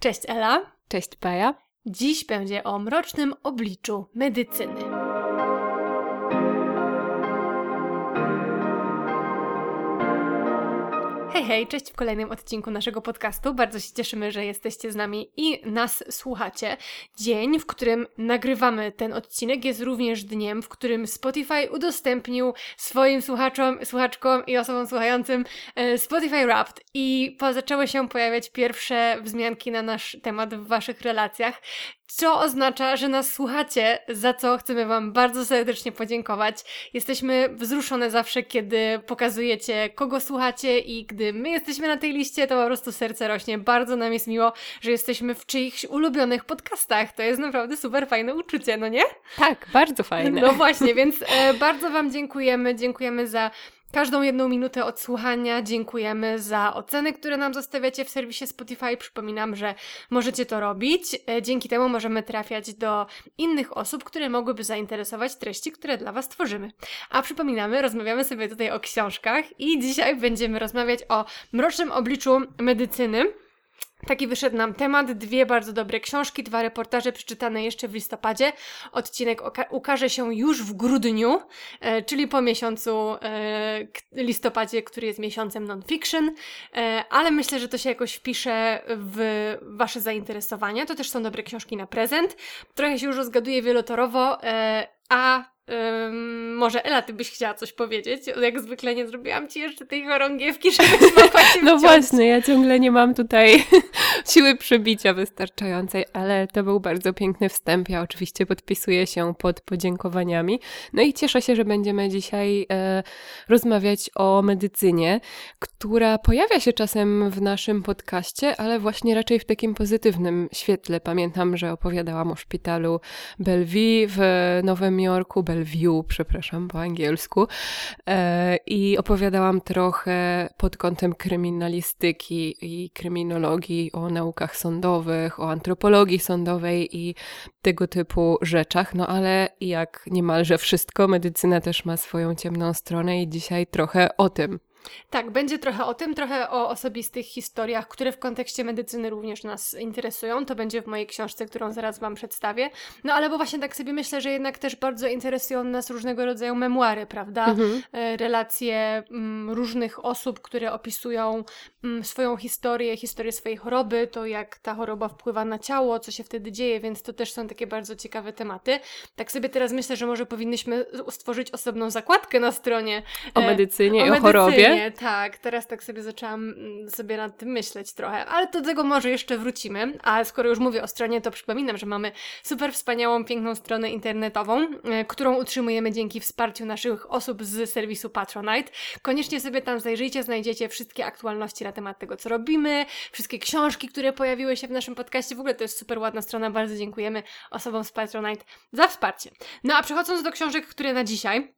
Cześć Ela. Cześć Paja. Dziś będzie o mrocznym obliczu medycyny. Hej, hej, cześć w kolejnym odcinku naszego podcastu. Bardzo się cieszymy, że jesteście z nami i nas słuchacie. Dzień, w którym nagrywamy ten odcinek, jest również dniem, w którym Spotify udostępnił swoim słuchaczom, słuchaczkom i osobom słuchającym e, Spotify Wrapped i zaczęły się pojawiać pierwsze wzmianki na nasz temat w waszych relacjach co oznacza, że nas słuchacie, za co chcemy Wam bardzo serdecznie podziękować. Jesteśmy wzruszone zawsze, kiedy pokazujecie, kogo słuchacie i gdy my jesteśmy na tej liście, to po prostu serce rośnie. Bardzo nam jest miło, że jesteśmy w czyichś ulubionych podcastach. To jest naprawdę super fajne uczucie, no nie? Tak, bardzo fajne. No właśnie, więc e, bardzo Wam dziękujemy. Dziękujemy za Każdą jedną minutę odsłuchania dziękujemy za oceny, które nam zostawiacie w serwisie Spotify. Przypominam, że możecie to robić. E, dzięki temu możemy trafiać do innych osób, które mogłyby zainteresować treści, które dla Was tworzymy. A przypominamy, rozmawiamy sobie tutaj o książkach i dzisiaj będziemy rozmawiać o mrocznym obliczu medycyny. Taki wyszedł nam temat, dwie bardzo dobre książki, dwa reportaże przeczytane jeszcze w listopadzie. Odcinek ukaże się już w grudniu, e, czyli po miesiącu e, listopadzie, który jest miesiącem non-fiction, e, ale myślę, że to się jakoś wpisze w Wasze zainteresowania. To też są dobre książki na prezent. Trochę się już rozgaduję wielotorowo, e, a Um, może Ela, ty byś chciała coś powiedzieć? Jak zwykle nie zrobiłam ci jeszcze tej chorągiewki, żebyś mogła się No właśnie, ja ciągle nie mam tutaj siły przebicia wystarczającej, ale to był bardzo piękny wstęp. Ja oczywiście podpisuję się pod podziękowaniami. No i cieszę się, że będziemy dzisiaj e, rozmawiać o medycynie, która pojawia się czasem w naszym podcaście, ale właśnie raczej w takim pozytywnym świetle. Pamiętam, że opowiadałam o szpitalu Bellevue w Nowym Jorku, Bellevue, przepraszam po angielsku, e, i opowiadałam trochę pod kątem kryminalistyki i kryminologii o naukach sądowych, o antropologii sądowej i tego typu rzeczach. No ale jak niemalże wszystko, medycyna też ma swoją ciemną stronę i dzisiaj trochę o tym. Tak, będzie trochę o tym, trochę o osobistych historiach, które w kontekście medycyny również nas interesują. To będzie w mojej książce, którą zaraz Wam przedstawię. No ale bo właśnie tak sobie myślę, że jednak też bardzo interesują nas różnego rodzaju memuary, prawda? Mhm. E, relacje mm, różnych osób, które opisują mm, swoją historię, historię swojej choroby, to jak ta choroba wpływa na ciało, co się wtedy dzieje, więc to też są takie bardzo ciekawe tematy. Tak sobie teraz myślę, że może powinnyśmy stworzyć osobną zakładkę na stronie o medycynie e, i o, o chorobie tak. Teraz tak sobie zaczęłam mm, sobie nad tym myśleć trochę, ale do tego może jeszcze wrócimy. A skoro już mówię o stronie, to przypominam, że mamy super wspaniałą, piękną stronę internetową, e, którą utrzymujemy dzięki wsparciu naszych osób z serwisu Patronite. Koniecznie sobie tam zajrzyjcie, znajdziecie wszystkie aktualności na temat tego, co robimy, wszystkie książki, które pojawiły się w naszym podcaście. W ogóle to jest super ładna strona, bardzo dziękujemy osobom z Patronite za wsparcie. No a przechodząc do książek, które na dzisiaj,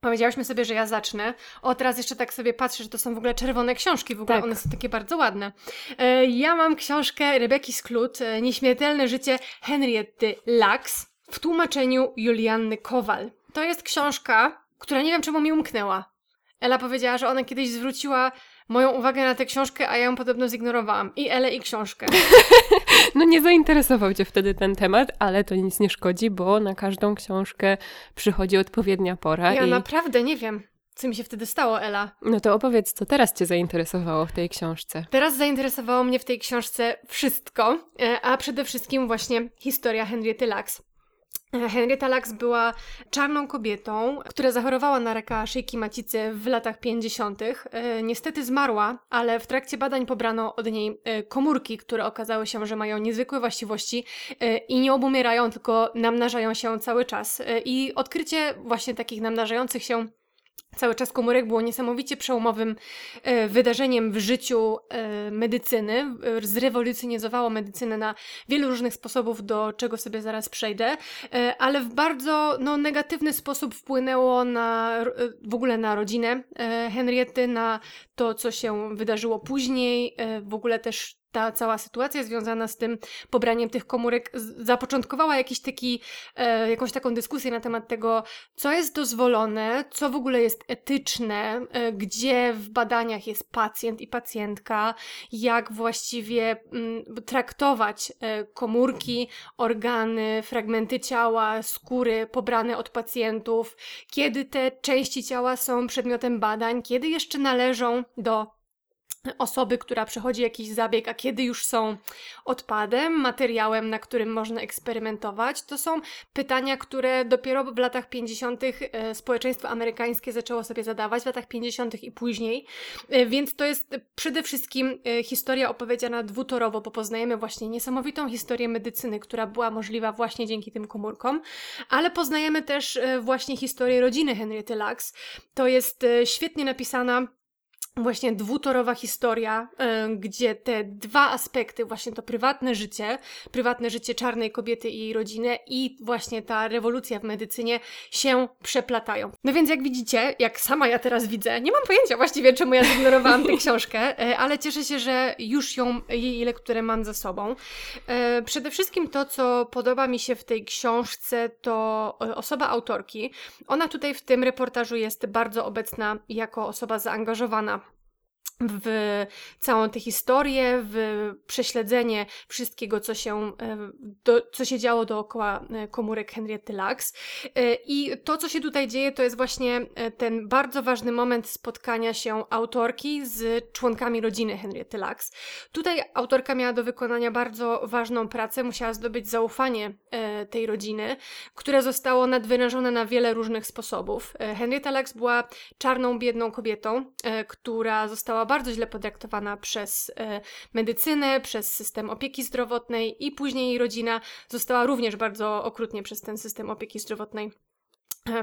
Powiedziałyśmy sobie, że ja zacznę. O, teraz jeszcze tak sobie patrzę, że to są w ogóle czerwone książki, w ogóle tak. one są takie bardzo ładne. E, ja mam książkę Rebeki Sklut, e, Nieśmiertelne życie Henriety Lacks w tłumaczeniu Julianny Kowal. To jest książka, która nie wiem czemu mi umknęła. Ela powiedziała, że ona kiedyś zwróciła moją uwagę na tę książkę, a ja ją podobno zignorowałam. I Ele, i książkę. no nie zainteresował Cię wtedy ten temat, ale to nic nie szkodzi, bo na każdą książkę przychodzi odpowiednia pora. Ja i... naprawdę nie wiem. Co mi się wtedy stało, Ela? No to opowiedz, co teraz Cię zainteresowało w tej książce. Teraz zainteresowało mnie w tej książce wszystko, e, a przede wszystkim właśnie historia Henriety Lacks. Henrietta Lacks była czarną kobietą, która zachorowała na raka szyjki macicy w latach 50. E, niestety zmarła, ale w trakcie badań pobrano od niej e, komórki, które okazały się, że mają niezwykłe właściwości e, i nie obumierają, tylko namnażają się cały czas. I odkrycie właśnie takich namnażających się Cały czas komórek było niesamowicie przełomowym e, wydarzeniem w życiu e, medycyny. Zrewolucjonizowało medycynę na wielu różnych sposobów, do czego sobie zaraz przejdę, e, ale w bardzo no, negatywny sposób wpłynęło na, e, w ogóle na rodzinę e, Henriety, na to, co się wydarzyło później, e, w ogóle też ta cała sytuacja związana z tym pobraniem tych komórek zapoczątkowała jakiś taki, e, jakąś taką dyskusję na temat tego, co jest dozwolone, co w ogóle jest etyczne, e, gdzie w badaniach jest pacjent i pacjentka, jak właściwie m, mm, traktować e, komórki, organy, fragmenty ciała, skóry pobrane od pacjentów, kiedy te części ciała są przedmiotem badań, kiedy jeszcze należą do osoby, która przechodzi jakiś zabieg, a kiedy już są odpadem, materiałem, na którym można eksperymentować, to są pytania, które dopiero w latach 50. E, społeczeństwo amerykańskie zaczęło sobie zadawać, w latach 50. i później. E, więc to jest przede wszystkim e, historia opowiedziana dwutorowo, bo poznajemy właśnie niesamowitą historię medycyny, która była możliwa właśnie dzięki tym komórkom, ale poznajemy też właśnie historię rodziny Henriety Lacks. To jest świetnie napisana właśnie dwutorowa historia, y, gdzie te dwa aspekty, właśnie to prywatne życie, prywatne życie czarnej kobiety i jej rodziny i właśnie ta rewolucja w medycynie się przeplatają. No więc jak widzicie, jak sama ja teraz widzę, nie mam pojęcia właściwie czemu ja zignorowałam tę książkę, y, ale cieszę się, że już ją, jej lekturę mam za sobą. Y, przede wszystkim to, co podoba mi się w tej książce, to osoba autorki. Ona tutaj w tym reportażu jest bardzo obecna jako osoba zaangażowana w całą tę historię, w prześledzenie wszystkiego, co się, e, do, co się działo dookoła e, komórek Henriety Lacks. E, I to, co się tutaj dzieje, to jest właśnie ten bardzo ważny moment spotkania się autorki z członkami rodziny Henriety Lacks. Tutaj autorka miała do wykonania bardzo ważną pracę, musiała zdobyć zaufanie tej rodziny, które zostało nadwyrężone na wiele różnych sposobów. Henrietta Lacks była czarną, biedną kobietą, która została bardzo źle potraktowana przez e, medycynę, przez system opieki zdrowotnej i później jej rodzina została również bardzo okrutnie przez ten system opieki zdrowotnej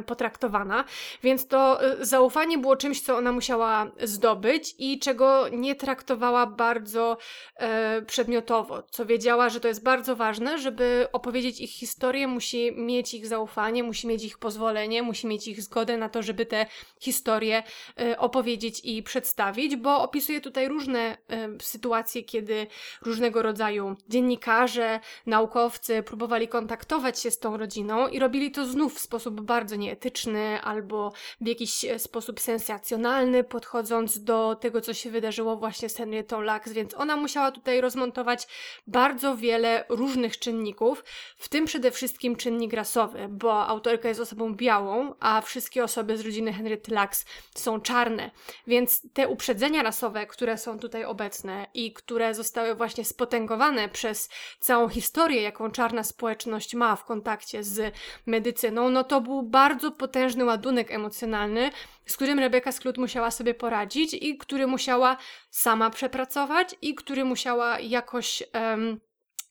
potraktowana, więc to e, zaufanie było czymś, co ona musiała zdobyć i czego nie traktowała bardzo e, przedmiotowo, co wiedziała, że to jest bardzo ważne, żeby opowiedzieć ich historię, musi mieć ich zaufanie, musi mieć ich pozwolenie, musi mieć ich zgodę na to, żeby te historie e, opowiedzieć i przedstawić, bo opisuje tutaj różne e, sytuacje, kiedy różnego rodzaju dziennikarze, naukowcy próbowali kontaktować się z tą rodziną i robili to znów w sposób bardzo nieetyczny albo w jakiś e, sposób sensacjonalny, podchodząc do tego, co się wydarzyło właśnie z Henrietą Lacks, więc ona musiała tutaj rozmontować bardzo wiele różnych czynników, w tym przede wszystkim czynnik rasowy, bo autorka jest osobą białą, a wszystkie osoby z rodziny Henriety Lacks są czarne, więc te uprzedzenia rasowe, które są tutaj obecne i które zostały właśnie spotęgowane przez całą historię, jaką czarna społeczność ma w kontakcie z medycyną, no to był bardzo potężny ładunek emocjonalny, z którym Rebeka Sklut musiała sobie poradzić i który musiała sama przepracować i który musiała jakoś. Um,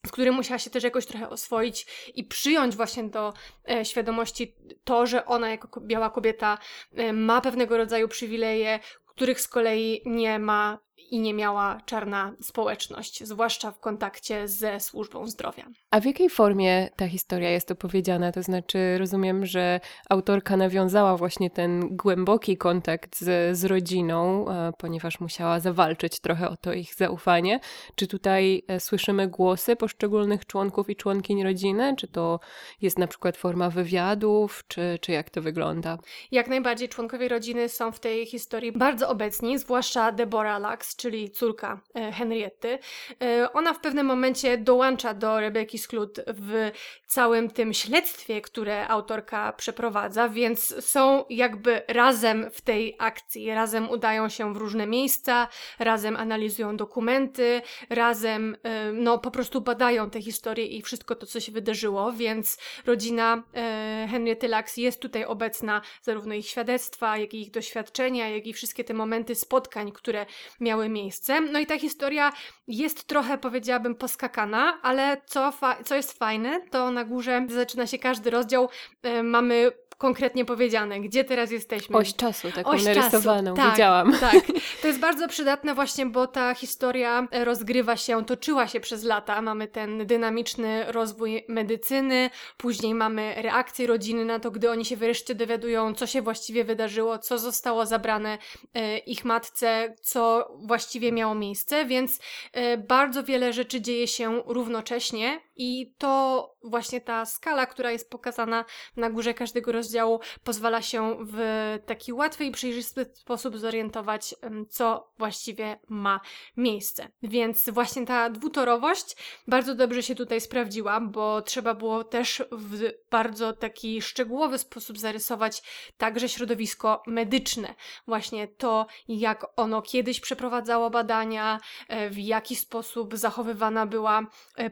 z którym musiała się też jakoś trochę oswoić i przyjąć właśnie do e, świadomości to, że ona jako biała kobieta e, ma pewnego rodzaju przywileje, których z kolei nie ma i nie miała czarna społeczność, zwłaszcza w kontakcie ze służbą zdrowia. A w jakiej formie ta historia jest opowiedziana? To znaczy, rozumiem, że autorka nawiązała właśnie ten głęboki kontakt z, z rodziną, e, ponieważ musiała zawalczyć trochę o to ich zaufanie. Czy tutaj e, słyszymy głosy poszczególnych członków i członkiń rodziny? Czy to jest na przykład forma wywiadów, czy, czy jak to wygląda? Jak najbardziej członkowie rodziny są w tej historii bardzo obecni, zwłaszcza Deborah Lux, czyli córka e, Henrietty. E, ona w pewnym momencie dołącza do Rebeki Sklut w całym tym śledztwie, które autorka przeprowadza, więc są jakby razem w tej akcji, razem udają się w różne miejsca, razem analizują dokumenty, razem e, no po prostu badają te historie i wszystko to, co się wydarzyło, więc rodzina Henriety Lacks jest tutaj obecna, zarówno ich świadectwa, jak i ich doświadczenia, jak i wszystkie te momenty spotkań, które miały miejsce. No i ta historia jest trochę, powiedziałabym, poskakana, ale co, co jest fajne, to na górze zaczyna się każdy rozdział. E, mamy konkretnie powiedziane, gdzie teraz jesteśmy. Oś czasu, taką Oś narysowaną, czasu. Tak, widziałam. Tak, to jest bardzo przydatne właśnie, bo ta historia e, rozgrywa się, toczyła się przez lata. Mamy ten dynamiczny rozwój medycyny, później mamy reakcję rodziny na to, gdy oni się wreszcie dowiadują, co się właściwie wydarzyło, co zostało zabrane e, ich matce, co właściwie miało miejsce, więc e, bardzo wiele rzeczy dzieje się równocześnie i to właśnie ta skala, która jest pokazana na górze każdego rozdziału, pozwala się w taki łatwy i przejrzysty sposób zorientować, co właściwie ma miejsce. Więc właśnie ta dwutorowość bardzo dobrze się tutaj sprawdziła, bo trzeba było też w bardzo taki szczegółowy sposób zarysować także środowisko medyczne. Właśnie to, jak ono kiedyś przeprowadzało badania, e, w jaki sposób zachowywana była e,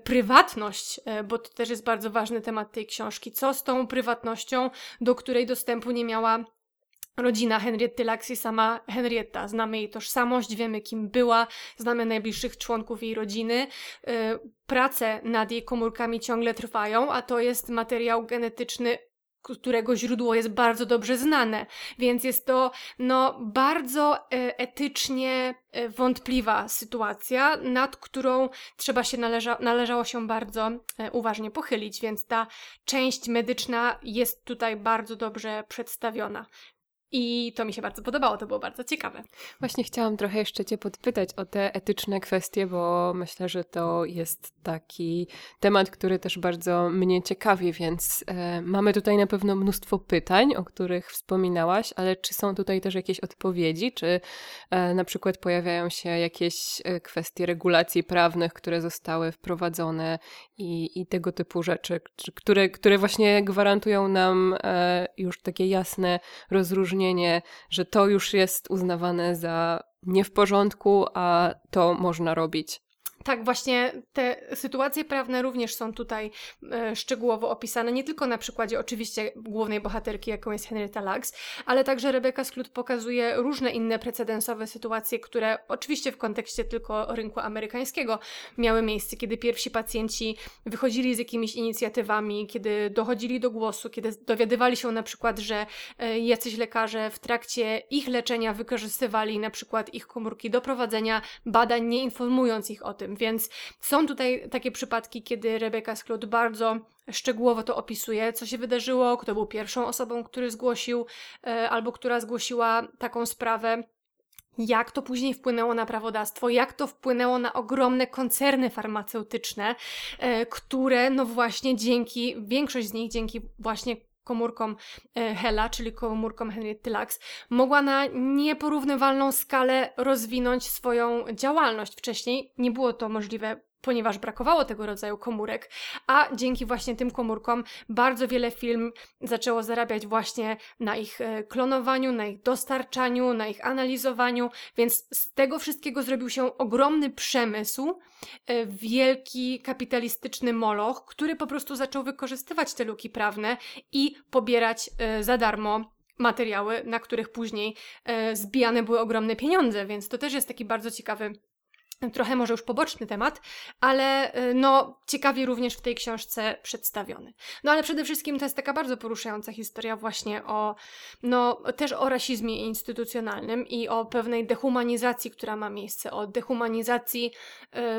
prywatność, e, bo to też jest bardzo ważny temat tej książki. Co z tą prywatnością, do której dostępu nie miała rodzina Henrietty Lacks i sama Henrietta. Znamy jej tożsamość, wiemy kim była, znamy najbliższych członków jej rodziny. Y, Prace nad jej komórkami ciągle trwają, a to jest materiał genetyczny którego źródło jest bardzo dobrze znane, więc jest to no, bardzo e, etycznie e, wątpliwa sytuacja, nad którą trzeba się należa, należało się bardzo e, uważnie pochylić, więc ta część medyczna jest tutaj bardzo dobrze przedstawiona. I to mi się bardzo podobało, to było bardzo ciekawe. Właśnie chciałam trochę jeszcze Cię podpytać o te etyczne kwestie, bo myślę, że to jest taki temat, który też bardzo mnie ciekawi, więc e, mamy tutaj na pewno mnóstwo pytań, o których wspominałaś, ale czy są tutaj też jakieś odpowiedzi? Czy e, na przykład pojawiają się jakieś e, kwestie regulacji prawnych, które zostały wprowadzone i, i tego typu rzeczy, czy- które, które właśnie gwarantują nam e, już takie jasne rozróżnienie, że to już jest uznawane za nie w porządku, a to można robić. Tak, właśnie te sytuacje prawne również są tutaj e, szczegółowo opisane, nie tylko na przykładzie oczywiście głównej bohaterki, jaką jest Henrietta Lacks, ale także Rebecca Skloot pokazuje różne inne precedensowe sytuacje, które oczywiście w kontekście tylko rynku amerykańskiego miały miejsce, kiedy pierwsi pacjenci wychodzili z jakimiś inicjatywami, kiedy dochodzili do głosu, kiedy dowiadywali się na przykład, że e, jacyś lekarze w trakcie ich leczenia wykorzystywali na przykład ich komórki do prowadzenia badań, nie informując ich o tym. Więc są tutaj takie przypadki, kiedy Rebecca Skloot bardzo szczegółowo to opisuje, co się wydarzyło, kto był pierwszą osobą, który zgłosił e, albo która zgłosiła taką sprawę. Jak to później wpłynęło na prawodawstwo, jak to wpłynęło na ogromne koncerny farmaceutyczne, e, które, no właśnie dzięki, większość z nich dzięki właśnie komórkom e, Hela, czyli komórkom Henrietty Lacks, mogła na nieporównywalną skalę rozwinąć swoją działalność. Wcześniej nie było to możliwe, ponieważ brakowało tego rodzaju komórek, a dzięki właśnie tym komórkom bardzo wiele firm zaczęło zarabiać właśnie na ich e, klonowaniu, na ich dostarczaniu, na ich analizowaniu, więc z tego wszystkiego zrobił się ogromny przemysł, e, wielki kapitalistyczny moloch, który po prostu zaczął wykorzystywać te luki prawne i pobierać e, za darmo materiały, na których później zbijane były ogromne pieniądze, więc to też jest taki bardzo ciekawy trochę może już poboczny temat, ale y, no ciekawie również w tej książce przedstawiony. No ale przede wszystkim to jest taka bardzo poruszająca historia właśnie o, no też o rasizmie instytucjonalnym i o pewnej dehumanizacji, która ma miejsce, o dehumanizacji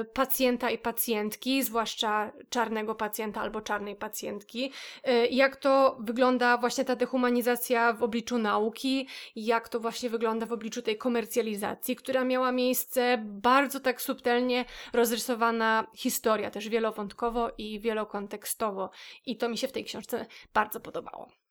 y, pacjenta i pacjentki, zwłaszcza czarnego pacjenta albo czarnej pacjentki, y, jak to wygląda właśnie ta dehumanizacja w obliczu nauki, jak to właśnie wygląda w obliczu tej komercjalizacji, która miała miejsce bardzo tak subtelnie rozrysowana historia, też wielowątkowo i wielokontekstowo. I to mi się w tej książce bardzo podobało.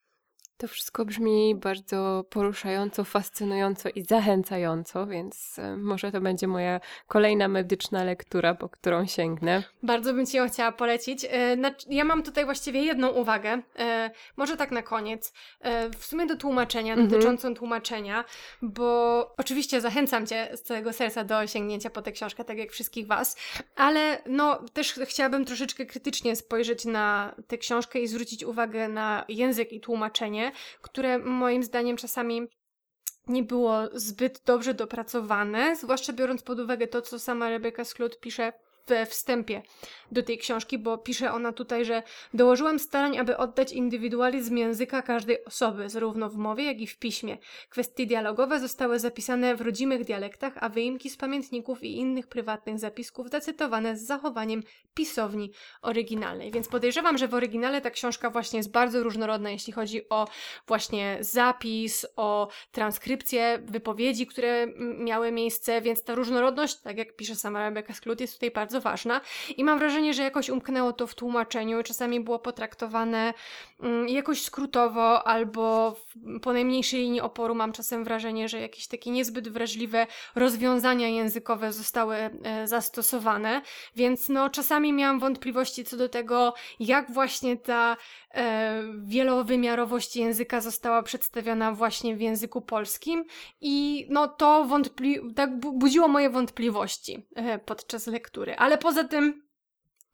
To wszystko brzmi bardzo poruszająco, fascynująco i zachęcająco, więc e, może to będzie moja kolejna medyczna lektura, po którą sięgnę. Bardzo bym Ci ją chciała polecić. E, Ja mam tutaj właściwie jedną uwagę, e, może tak na koniec, w sumie do tłumaczenia, Mhm. dotyczącą tłumaczenia, bo oczywiście zachęcam Cię z całego serca do sięgnięcia po tę książkę, tak jak wszystkich Was, ale no też chciałabym troszeczkę krytycznie spojrzeć na tę książkę i zwrócić uwagę na język i tłumaczenie, które moim zdaniem czasami nie było zbyt dobrze dopracowane, zwłaszcza biorąc pod uwagę to, co sama Rebecca Skloot pisze we wstępie do tej książki, bo pisze ona tutaj, że dołożyłam starań, aby oddać indywidualizm języka każdej osoby, zarówno w mowie, jak i w piśmie. Kwestie dialogowe zostały zapisane w rodzimych dialektach, a wyimki z pamiętników i innych prywatnych zapisków zacytowane z zachowaniem pisowni oryginalnej. Więc podejrzewam, że w oryginale ta książka właśnie jest bardzo różnorodna, jeśli chodzi o właśnie zapis, o transkrypcję wypowiedzi, które miały miejsce, więc ta różnorodność, tak jak pisze sama Rebecca Sklut, jest tutaj bardzo ważna. I mam wrażenie, że jakoś umknęło to w tłumaczeniu, czasami było potraktowane mm, jakoś skrótowo, albo po najmniejszej linii oporu mam czasem wrażenie, że jakieś takie niezbyt wrażliwe rozwiązania językowe zostały e, zastosowane, więc no czasami miałam wątpliwości co do tego, jak właśnie ta wielowymiarowość języka została przedstawiona właśnie w języku polskim i no to wątpli- tak budziło moje wątpliwości e, podczas lektury, ale poza tym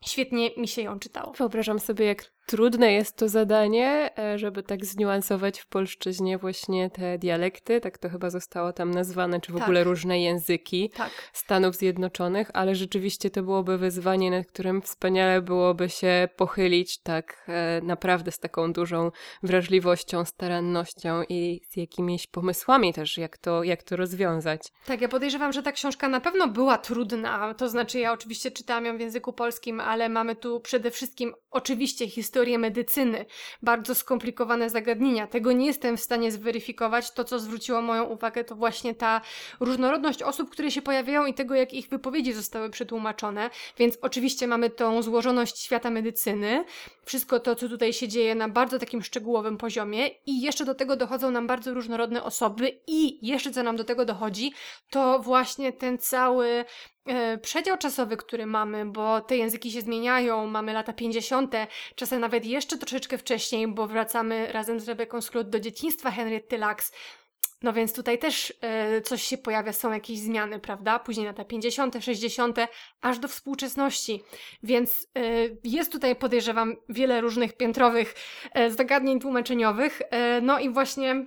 świetnie mi się ją czytało. Wyobrażam sobie, jak trudne jest to zadanie, e, żeby tak zniuansować w polszczyźnie właśnie te dialekty, tak to chyba zostało tam nazwane, czy w tak. ogóle różne języki tak. Stanów Zjednoczonych, ale rzeczywiście to byłoby wyzwanie, nad którym wspaniale byłoby się pochylić tak e, naprawdę z taką dużą wrażliwością, starannością i z jakimiś pomysłami też, jak to, jak to rozwiązać. Tak, ja podejrzewam, że ta książka na pewno była trudna, to znaczy ja oczywiście czytałam ją w języku polskim, ale mamy tu przede wszystkim oczywiście historię historię medycyny, bardzo skomplikowane zagadnienia. Tego nie jestem w stanie zweryfikować. To, co zwróciło moją uwagę, to właśnie ta różnorodność osób, które się pojawiają i tego, jak ich wypowiedzi zostały przetłumaczone. Więc oczywiście mamy tą złożoność świata medycyny, wszystko to, co tutaj się dzieje na bardzo takim szczegółowym poziomie i jeszcze do tego dochodzą nam bardzo różnorodne osoby i jeszcze co nam do tego dochodzi, to właśnie ten cały przedział czasowy, który mamy, bo te języki się zmieniają, mamy lata 50., czasem nawet jeszcze troszeczkę wcześniej, bo wracamy razem z Rebeką Sklut do dzieciństwa Henriette Lacks, no więc tutaj też e, coś się pojawia, są jakieś zmiany, prawda? Później lata 50., 60., aż do współczesności. Więc e, jest tutaj, podejrzewam, wiele różnych piętrowych e, zagadnień tłumaczeniowych. E, no i właśnie.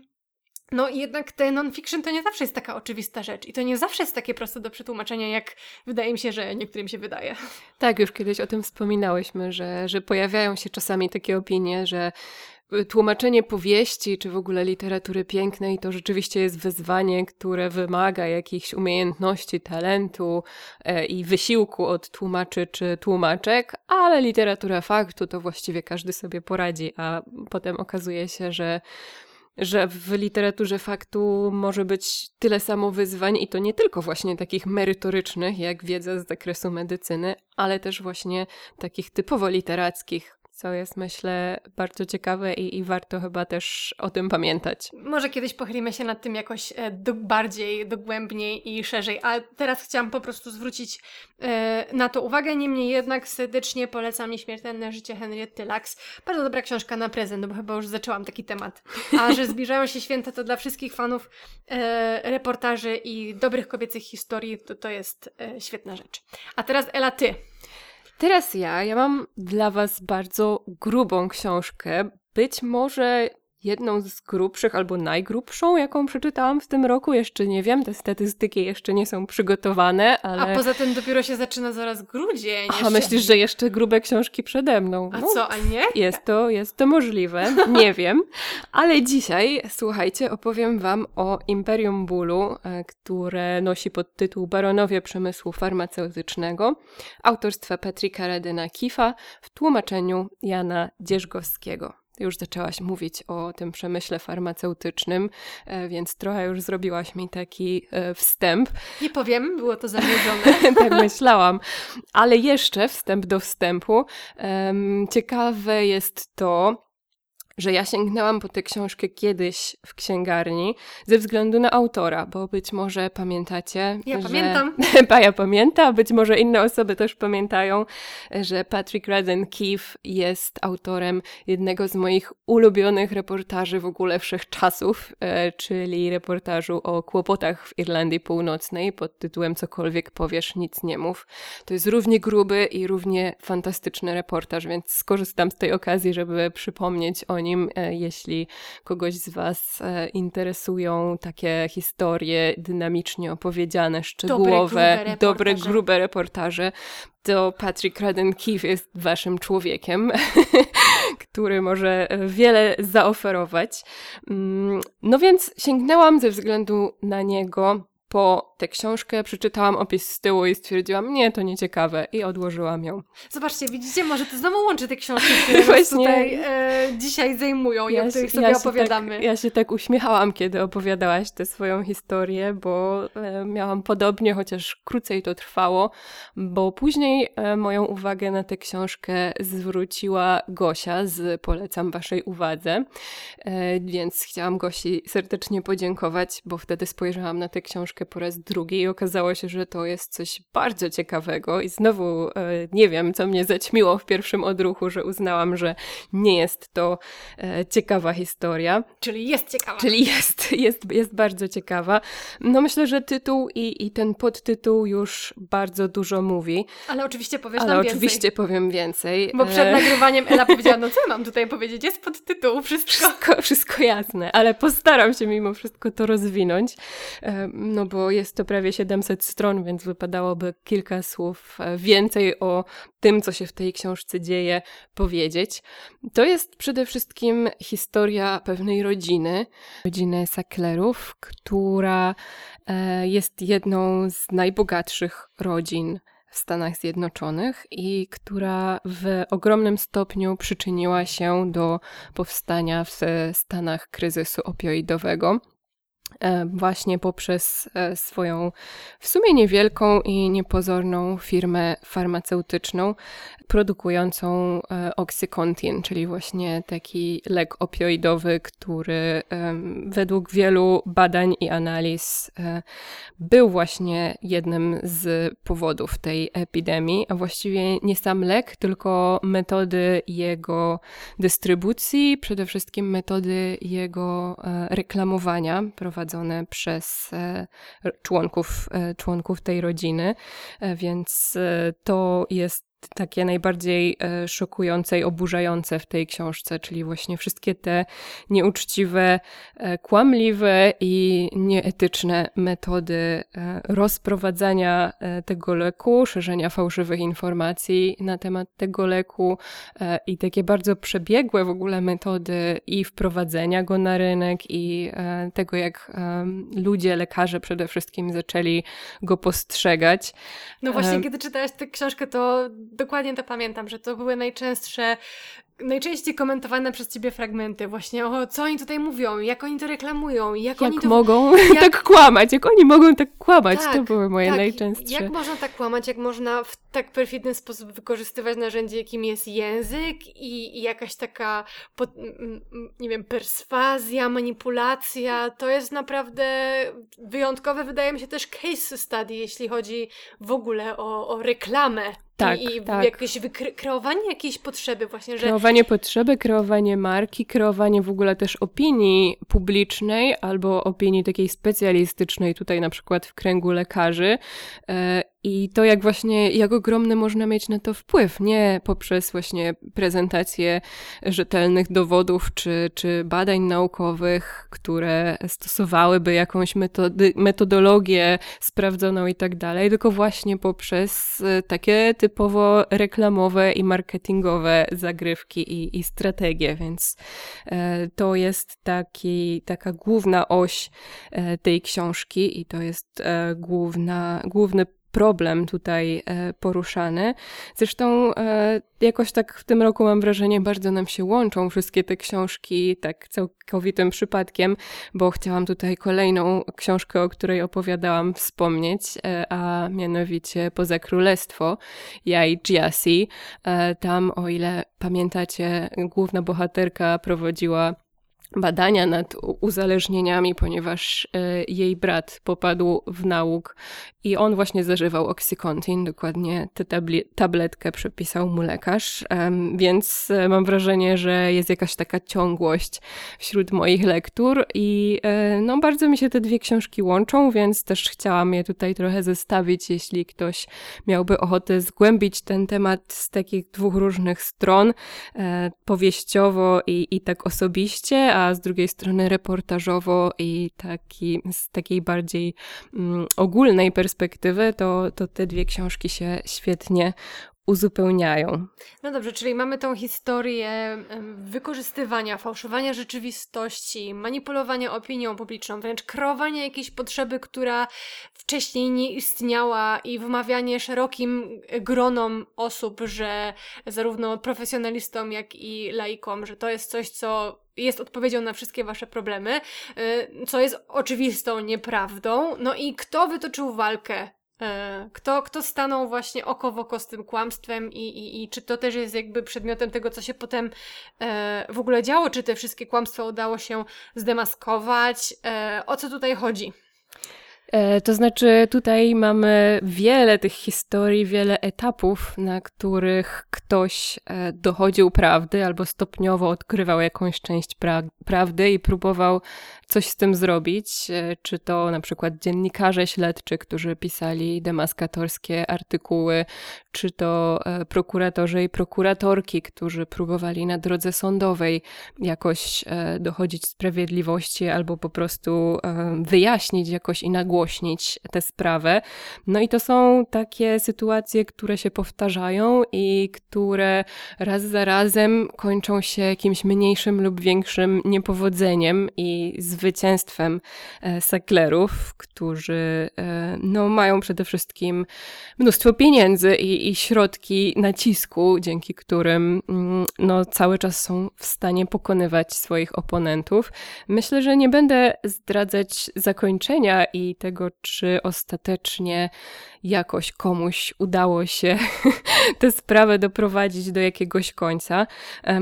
No i jednak te non-fiction to nie zawsze jest taka oczywista rzecz i to nie zawsze jest takie proste do przetłumaczenia, jak wydaje mi się, że niektórym się wydaje. Tak, już kiedyś o tym wspominałyśmy, że, że pojawiają się czasami takie opinie, że tłumaczenie powieści, czy w ogóle literatury pięknej, to rzeczywiście jest wyzwanie, które wymaga jakichś umiejętności, talentu e, i wysiłku od tłumaczy czy tłumaczek, ale literatura faktu to właściwie każdy sobie poradzi, a potem okazuje się, że że w literaturze faktu może być tyle samo wyzwań i to nie tylko właśnie takich merytorycznych, jak wiedza z zakresu medycyny, ale też właśnie takich typowo literackich, co jest myślę bardzo ciekawe i, i warto chyba też o tym pamiętać. Może kiedyś pochylimy się nad tym jakoś e, do, bardziej, dogłębniej i szerzej, a teraz chciałam po prostu zwrócić e, na to uwagę, niemniej jednak serdecznie polecam Nieśmiertelne życie Henriette Lacks. Bardzo dobra książka na prezent, bo chyba już zaczęłam taki temat. A że zbliżają się święta, to dla wszystkich fanów e, reportaży i dobrych kobiecych historii to, to jest e, świetna rzecz. A teraz Ela, ty. Teraz ja, ja mam dla Was bardzo grubą książkę. Być może jedną z grubszych albo najgrubszą, jaką przeczytałam w tym roku. Jeszcze nie wiem, te statystyki jeszcze nie są przygotowane, ale... A poza tym dopiero się zaczyna zaraz grudzień. A myślisz, że jeszcze grube książki przede mną? A no, co, a nie? Jest to, jest to możliwe, nie wiem. Ale dzisiaj, słuchajcie, opowiem wam o Imperium Bólu, e, które nosi podtytuł Baronowie Przemysłu Farmaceutycznego, autorstwa Patryka Redyna Kifa w tłumaczeniu Jana Dzierzgowskiego już zaczęłaś mówić o tym przemyśle farmaceutycznym, e, więc trochę już zrobiłaś mi taki e, wstęp. Nie powiem, było to zamierzone. tak myślałam. Ale jeszcze wstęp do wstępu. Ciekawe jest to, że ja sięgnęłam po tę książkę kiedyś w księgarni ze względu na autora, bo być może pamiętacie. Ja że... pamiętam. Paja pamięta, być może inne osoby też pamiętają, że Patrick Radden Keefe jest autorem jednego z moich ulubionych reportaży w ogóle wszechczasów, e, czyli reportażu o kłopotach w Irlandii Północnej pod tytułem Cokolwiek powiesz, nic nie mów. To jest równie gruby i równie fantastyczny reportaż, więc skorzystam z tej okazji, żeby przypomnieć o nim. E, jeśli kogoś z Was e, interesują takie historie dynamicznie opowiedziane, szczegółowe, dobre, grube dobre, grube reportaże, to Patrick Radden Keefe jest Waszym człowiekiem, który może wiele zaoferować. Mm, no więc sięgnęłam ze względu na niego po tę książkę, przeczytałam opis z tyłu i stwierdziłam, nie, to nieciekawe i odłożyłam ją. Zobaczcie, widzicie, może to znowu łączy te książki, które Właśnie, tutaj e, dzisiaj zajmują i ja o których sobie ja opowiadamy. Tak, ja się tak uśmiechałam, kiedy opowiadałaś tę swoją historię, bo e, miałam podobnie, chociaż krócej to trwało, bo później e, moją uwagę na tę książkę zwróciła Gosia z Polecam Waszej uwadze, e, więc chciałam Gosi serdecznie podziękować, bo wtedy spojrzałam na tę książkę po raz drugi i okazało się, że to jest coś bardzo ciekawego i znowu e, nie wiem, co mnie zaćmiło w pierwszym odruchu, że uznałam, że nie jest to e, ciekawa historia. Czyli jest ciekawa. Czyli jest, jest, jest bardzo ciekawa. No myślę, że tytuł i, i ten podtytuł już bardzo dużo mówi. Ale oczywiście powiesz Ale nam oczywiście więcej. powiem więcej. Bo przed e, nagrywaniem Ela powiedziała, no co mam tutaj powiedzieć? Jest podtytuł, wszystko. Wszystko, wszystko jasne, ale postaram się mimo wszystko to rozwinąć, no bo jest to prawie 700 stron, więc wypadałoby kilka słów e, więcej o tym, co się w tej książce dzieje, powiedzieć. To jest przede wszystkim historia pewnej rodziny, rodziny Sacklerów, która e, jest jedną z najbogatszych rodzin w Stanach Zjednoczonych i która w ogromnym stopniu przyczyniła się do powstania w Stanach kryzysu opioidowego. E, właśnie poprzez e, swoją w sumie niewielką i niepozorną firmę farmaceutyczną produkującą e, Oxycontin, czyli właśnie taki lek opioidowy, który według wielu badań i analiz był właśnie jednym z powodów tej epidemii, a właściwie nie sam lek, tylko metody jego dystrybucji, przede wszystkim metody jego reklamowania prowadzone prowadzone przez e, członków, e, członków tej rodziny, e, więc to jest takie najbardziej e, szokujące i oburzające w tej książce, czyli właśnie wszystkie te nieuczciwe, e, kłamliwe i nieetyczne metody e, rozprowadzania tego leku, szerzenia fałszywych informacji na temat tego leku i takie bardzo przebiegłe w ogóle metody i wprowadzenia go na rynek i tego, jak ludzie, lekarze przede wszystkim zaczęli go postrzegać. No właśnie, kiedy czytałaś tę książkę, to dokładnie to pamiętam, że to były najczęstsze najczęściej komentowane przez ciebie fragmenty właśnie o co oni tutaj mówią, jak oni to reklamują, jak, jak oni to... mogą jak... tak kłamać, jak oni mogą tak kłamać, tak, to były moje tak. najczęstsze. Jak można tak kłamać, jak można w tak perfidny sposób wykorzystywać narzędzie, jakim jest język i, i jakaś taka, pod, nie wiem, perswazja, manipulacja, to jest naprawdę wyjątkowe, wydaje mi się też case study, jeśli chodzi w ogóle o, o reklamę tak, I, i tak. jakieś kreowanie jakiejś potrzeby właśnie, że... Kreowanie potrzeby, kreowanie marki, kreowanie w ogóle też opinii publicznej albo opinii takiej specjalistycznej, tutaj na przykład w kręgu lekarzy e, i to, jak właśnie, jak ogromny można mieć na to wpływ, nie poprzez właśnie prezentację rzetelnych dowodów czy, czy badań naukowych, które stosowałyby jakąś metody, metodologię sprawdzoną i tak dalej, tylko właśnie poprzez e, takie typowo reklamowe i marketingowe zagrywki i, i strategie, więc e, to jest taki, taka główna oś e, tej książki i to jest główna, główny problem tutaj e, poruszany. Zresztą e, jakoś tak w tym roku mam wrażenie, bardzo nam się łączą wszystkie te książki, tak całkowitym przypadkiem, bo chciałam tutaj kolejną książkę, o której opowiadałam, wspomnieć, e, a mianowicie Poza Królestwo, Jai Jiasi. Tam, o ile pamiętacie, główna bohaterka prowadziła badania nad uzależnieniami, ponieważ e, jej brat popadł w nauk i on właśnie zażywał Oxycontin, dokładnie tę tabletkę przepisał mu lekarz, więc e, mam wrażenie, że jest jakaś taka ciągłość wśród moich lektur i e, no bardzo mi się te dwie książki łączą, więc też chciałam je tutaj trochę zestawić, jeśli ktoś miałby ochotę zgłębić ten temat z takich dwóch różnych stron, powieściowo i, i tak osobiście, a z drugiej strony reportażowo i taki, z takiej bardziej mm, ogólnej perspektywy, to, to te dwie książki się świetnie uzupełniają. No dobrze, czyli mamy tą historię wykorzystywania, fałszowania rzeczywistości, manipulowania opinią publiczną, wręcz kreowania jakiejś potrzeby, która wcześniej nie istniała i wmawianie szerokim gronom osób, że zarówno profesjonalistom, jak i laikom, że to jest coś, co jest odpowiedzią na wszystkie wasze problemy, y, co jest oczywistą nieprawdą. No i kto wytoczył walkę kto, kto stanął właśnie oko w oko z tym kłamstwem i, i, i czy to też jest jakby przedmiotem tego, co się potem e, w ogóle działo? Czy te wszystkie kłamstwa udało się zdemaskować? E, o co tutaj chodzi? E, to znaczy, tutaj mamy wiele tych historii, wiele etapów, na których ktoś e, dochodził prawdy albo stopniowo odkrywał jakąś część pra prawdy i próbował coś z tym zrobić. E, czy to na przykład dziennikarze śledczy, którzy pisali demaskatorskie artykuły, czy to prokuratorzy i prokuratorki, którzy próbowali na drodze sądowej jakoś dochodzić sprawiedliwości albo po prostu wyjaśnić jakoś i nagłośnić tę sprawę. No i to są takie sytuacje, które się powtarzają i które raz za razem kończą się jakimś mniejszym lub większym niepowodzeniem i zwycięstwem e, saklerów, którzy e, no, mają przede wszystkim mnóstwo pieniędzy i, i środki nacisku, dzięki którym mm, no, cały czas są w stanie pokonywać swoich oponentów. Myślę, że nie będę zdradzać zakończenia i tego, czy ostatecznie jakoś komuś udało się tę sprawę doprowadzić do jakiegoś końca.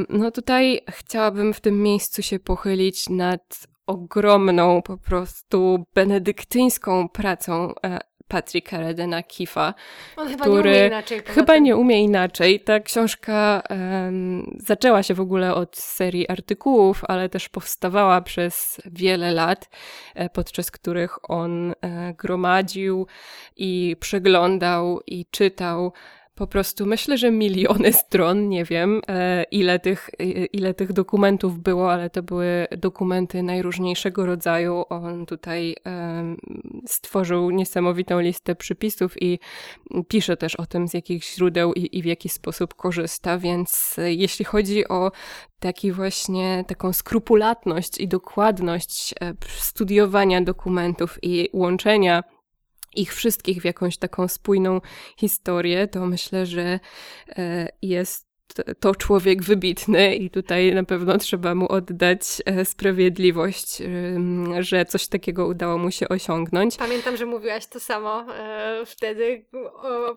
No tutaj chciałabym w tym miejscu się pochylić nad ogromną, po prostu benedyktyńską pracą e, Patricka Redena Kifa, On chyba który nie umie inaczej. Chyba nie umie inaczej. Ta książka um, zaczęła się w ogóle od serii artykułów, ale też powstawała przez wiele lat, e, podczas których on e, gromadził i przeglądał i czytał po prostu myślę, że miliony stron, nie wiem e, ile tych, e, ile tych dokumentów było, ale to były dokumenty najróżniejszego rodzaju. On tutaj stworzył niesamowitą listę przypisów i pisze też o tym, z jakich źródeł i, i w jaki sposób korzysta, więc e, jeśli chodzi o taki właśnie taką skrupulatność i dokładność studiowania dokumentów i łączenia ich wszystkich w jakąś taką spójną historię, to myślę, że e, jest to człowiek wybitny i tutaj na pewno trzeba mu oddać e, sprawiedliwość, że coś takiego udało mu się osiągnąć. Pamiętam, że mówiłaś to samo e, wtedy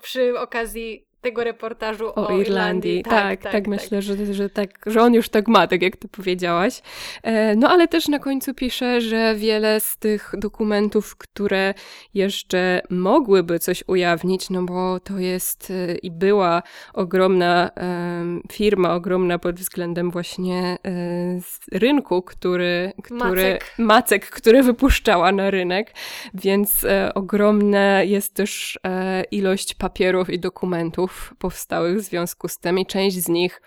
przy okazji tego reportażu o, o Irlandii. Irlandii. Tak, tak, tak, tak, myślę, że, że, tak, że on już tak ma, tak jak ty powiedziałaś. E, no ale też na końcu pisze, że wiele z tych dokumentów, które jeszcze mogłyby coś ujawnić, no bo to jest e, i była ogromna firma, ogromna pod względem właśnie e, rynku, który, który macek. macek, który wypuszczała na rynek, więc ogromna jest też ilość papierów i dokumentów, powstałych w związku z tym i część z nich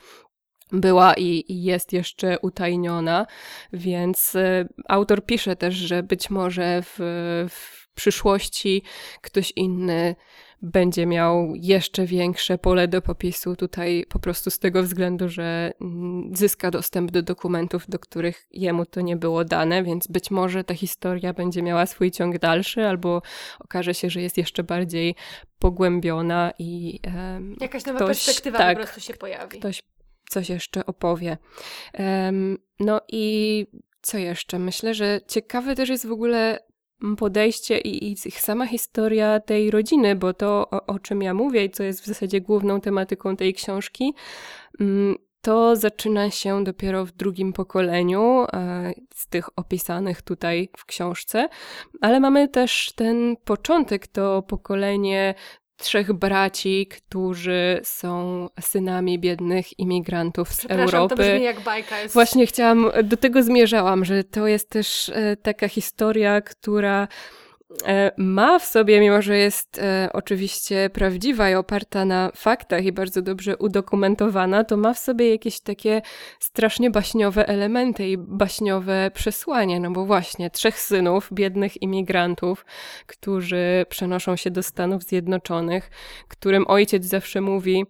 była i, jest jeszcze utajniona, więc y, autor pisze też, że być może w, w przyszłości ktoś inny będzie miał jeszcze większe pole do popisu tutaj po prostu z tego względu, że mm, zyska dostęp do dokumentów, do których jemu to nie było dane, więc być może ta historia będzie miała swój ciąg dalszy, albo okaże się, że jest jeszcze bardziej pogłębiona i um, jakaś nowa ktoś, perspektywa tak, po prostu się pojawi. Ktoś coś jeszcze opowie. Um, no i co jeszcze? Myślę, że ciekawe też jest w ogóle podejście i, i sama historia tej rodziny, bo to, o, o czym ja mówię i co jest w zasadzie główną tematyką tej książki, to zaczyna się dopiero w drugim pokoleniu e, z tych opisanych tutaj w książce, ale mamy też ten początek, to pokolenie trzech braci, którzy są synami biednych imigrantów z Europy. to brzmi jak bajka. Jest... Właśnie chciałam, do tego zmierzałam, że to jest też e, taka historia, która ma w sobie, mimo że jest e, oczywiście prawdziwa i oparta na faktach i bardzo dobrze udokumentowana, to ma w sobie jakieś takie strasznie baśniowe elementy i baśniowe przesłanie, no bo właśnie trzech synów, biednych imigrantów, którzy przenoszą się do Stanów Zjednoczonych, którym ojciec zawsze mówi,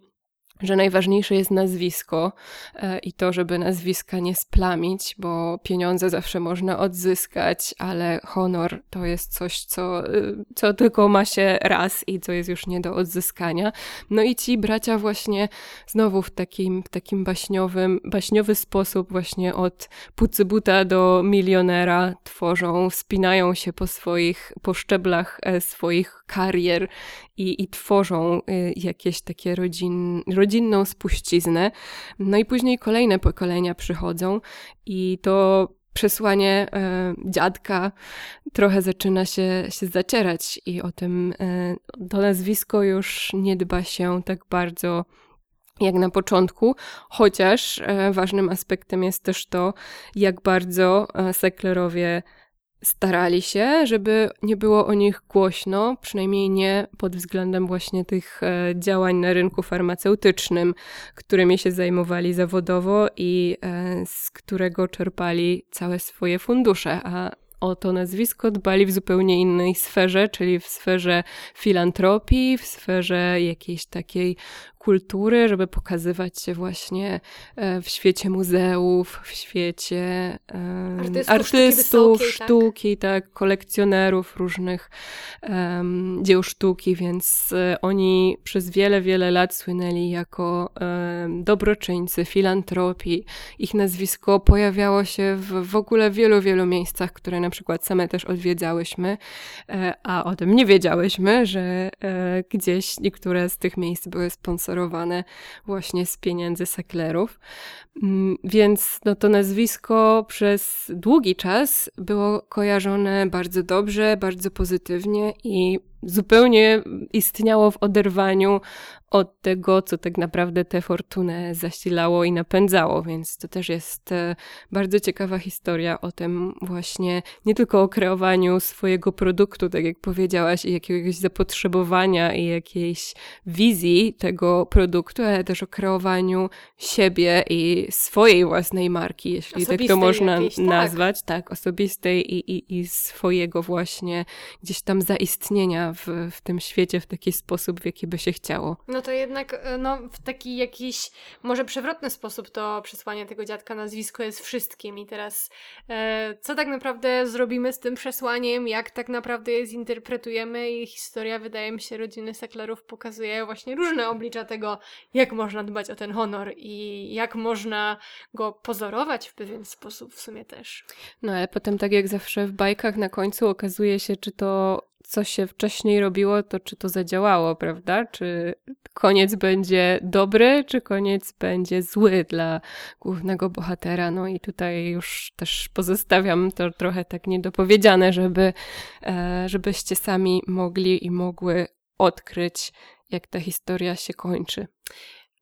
że najważniejsze jest nazwisko e, i to, żeby nazwiska nie splamić, bo pieniądze zawsze można odzyskać, ale honor to jest coś, co, e, co tylko ma się raz i co jest już nie do odzyskania. No i ci bracia właśnie znowu w takim, takim baśniowym, baśniowy sposób właśnie od pucybuta do milionera tworzą, wspinają się po swoich, po szczeblach e, swoich karier i, i tworzą jakieś takie rodzin, rodzinną spuściznę. No i później kolejne pokolenia przychodzą i to przesłanie e, dziadka trochę zaczyna się, się zacierać i o tym e, to nazwisko już nie dba się tak bardzo jak na początku, chociaż e, ważnym aspektem jest też to, jak bardzo e, seklerowie starali się, żeby nie było o nich głośno, przynajmniej nie pod względem właśnie tych e, działań na rynku farmaceutycznym, którymi się zajmowali zawodowo i e, z którego czerpali całe swoje fundusze, a o to nazwisko dbali w zupełnie innej sferze, czyli w sferze filantropii, w sferze jakiejś takiej kultury, żeby pokazywać się właśnie e, w świecie muzeów, w świecie artystów, artystów sztuki, sztuki tak? tak? kolekcjonerów różnych um, dzieł sztuki, więc e, oni przez wiele, wiele lat słynęli jako um, dobroczyńcy, filantropii. Ich nazwisko pojawiało się w, w ogóle w wielu, wielu miejscach, które na przykład same też odwiedzałyśmy, e, a o tym nie wiedziałyśmy, że gdzieś niektóre z tych miejsc były sponsorowane sponsorowane właśnie z pieniędzy seklerów. Mm, więc no, to nazwisko przez długi czas było kojarzone bardzo dobrze, bardzo pozytywnie i zupełnie istniało w oderwaniu od tego, co tak naprawdę tę fortunę zasilało i napędzało, więc to też jest e, bardzo ciekawa historia o tym właśnie nie tylko o kreowaniu swojego produktu, tak jak powiedziałaś, i jakiegoś zapotrzebowania i jakiejś wizji tego produktu, ale też o kreowaniu siebie i swojej własnej marki, jeśli osobistej tak to można jakiejś, tak. nazwać, tak, tak osobistej i, i, i swojego właśnie gdzieś tam zaistnienia w, w tym świecie w taki sposób, w jaki by się chciało. No to jednak e, no, w taki jakiś może przewrotny sposób to przesłanie tego dziadka nazwisko jest wszystkim i teraz e, co tak naprawdę zrobimy z tym przesłaniem, jak tak naprawdę je zinterpretujemy i historia wydaje mi się rodziny Seklerów pokazuje właśnie różne oblicza tego, jak można dbać o ten honor i jak można go pozorować w pewien sposób w sumie też. No ale potem tak jak zawsze w bajkach na końcu okazuje się, czy to co się wcześniej robiło, to czy to zadziałało, prawda? Czy koniec będzie dobry, czy koniec będzie zły dla głównego bohatera? No i tutaj już też pozostawiam to trochę tak niedopowiedziane, żeby, e, żebyście sami mogli i mogły odkryć, jak ta historia się kończy.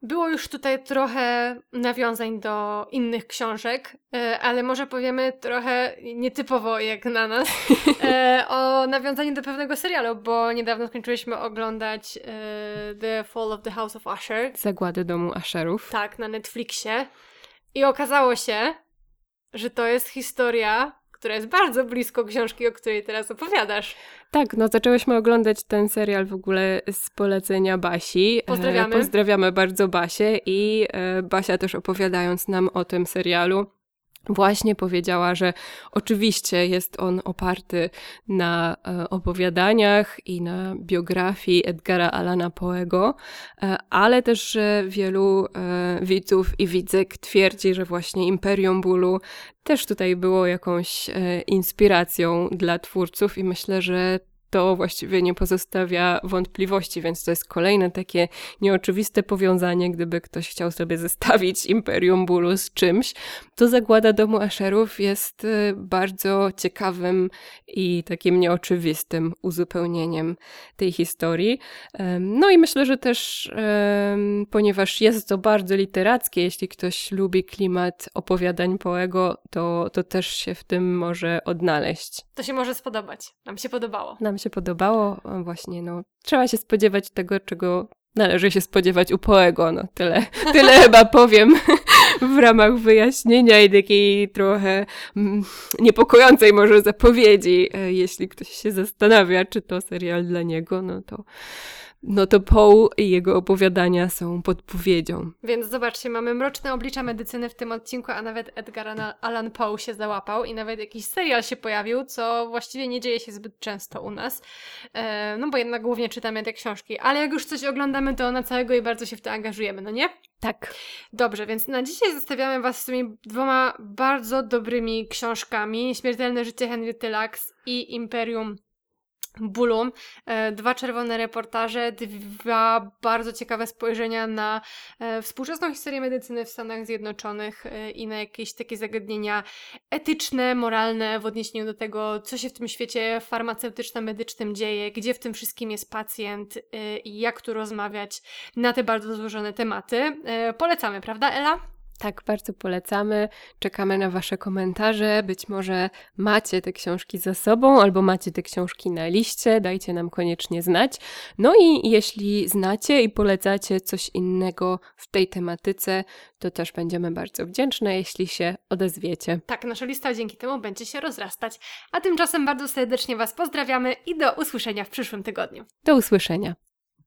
Było już tutaj trochę nawiązań do innych książek, e, ale może powiemy trochę nietypowo jak na nas e, o nawiązaniu do pewnego serialu, bo niedawno skończyliśmy oglądać e, The Fall of the House of Usher. Zagłady domu Usherów. Tak, na Netflixie. I okazało się, że to jest historia która jest bardzo blisko książki, o której teraz opowiadasz. Tak, no zaczęłyśmy oglądać ten serial w ogóle z polecenia Basi. E, Pozdrawiamy. Pozdrawiamy bardzo Basię i e, Basia też opowiadając nam o tym serialu właśnie powiedziała, że oczywiście jest on oparty na e, opowiadaniach i na biografii Edgara Alana Poego, e, ale też, że wielu e, widzów i widzek twierdzi, że właśnie Imperium Bólu też tutaj było jakąś inspiracją dla twórców i myślę, że to właściwie nie pozostawia wątpliwości, więc to jest kolejne takie nieoczywiste powiązanie, gdyby ktoś chciał sobie zestawić Imperium Bólu z czymś. To Zagłada Domu Asherów jest y, bardzo ciekawym i takim nieoczywistym uzupełnieniem tej historii. No i myślę, że też, ponieważ jest to bardzo literackie, jeśli ktoś lubi klimat opowiadań Poego, to, to też się w tym może odnaleźć. To się może spodobać. Nam się podobało. Nam się podobało. Właśnie, no, trzeba się spodziewać tego, czego należy się spodziewać u Poego. No, tyle, tyle chyba powiem w ramach wyjaśnienia i takiej trochę mm, niepokojącej może zapowiedzi. E, jeśli ktoś się zastanawia, czy to serial dla niego, no to no to Poe i jego opowiadania są podpowiedzią. Więc zobaczcie, mamy mroczne oblicza medycyny w tym odcinku, a nawet Edgar Allan Poe się załapał i nawet jakiś serial się pojawił, co właściwie nie dzieje się zbyt często u nas. E, no bo jednak głównie czytamy te książki, ale jak już coś oglądamy, to na całego i bardzo się w to angażujemy, no nie? Tak. Dobrze, więc na dzisiaj zostawiamy Was z tymi dwoma bardzo dobrymi książkami: Śmiertelne życie Henry Lux i Imperium bólu. E, dwa czerwone reportaże, dwa bardzo ciekawe spojrzenia na e, współczesną historię medycyny w Stanach Zjednoczonych e, i na jakieś takie zagadnienia etyczne, moralne w odniesieniu do tego, co się w tym świecie farmaceutyczno-medycznym dzieje, gdzie w tym wszystkim jest pacjent i jak tu rozmawiać na te bardzo złożone tematy. Polecamy, prawda, Ela? Tak, bardzo polecamy. Czekamy na Wasze komentarze. Być może macie te książki za sobą, albo macie te książki na liście. Dajcie nam koniecznie znać. No i jeśli znacie i polecacie coś innego w tej tematyce, to też będziemy bardzo wdzięczne, jeśli się odezwiecie. Tak, nasza lista dzięki temu będzie się rozrastać. A tymczasem bardzo serdecznie Was pozdrawiamy i do usłyszenia w przyszłym tygodniu. Do usłyszenia.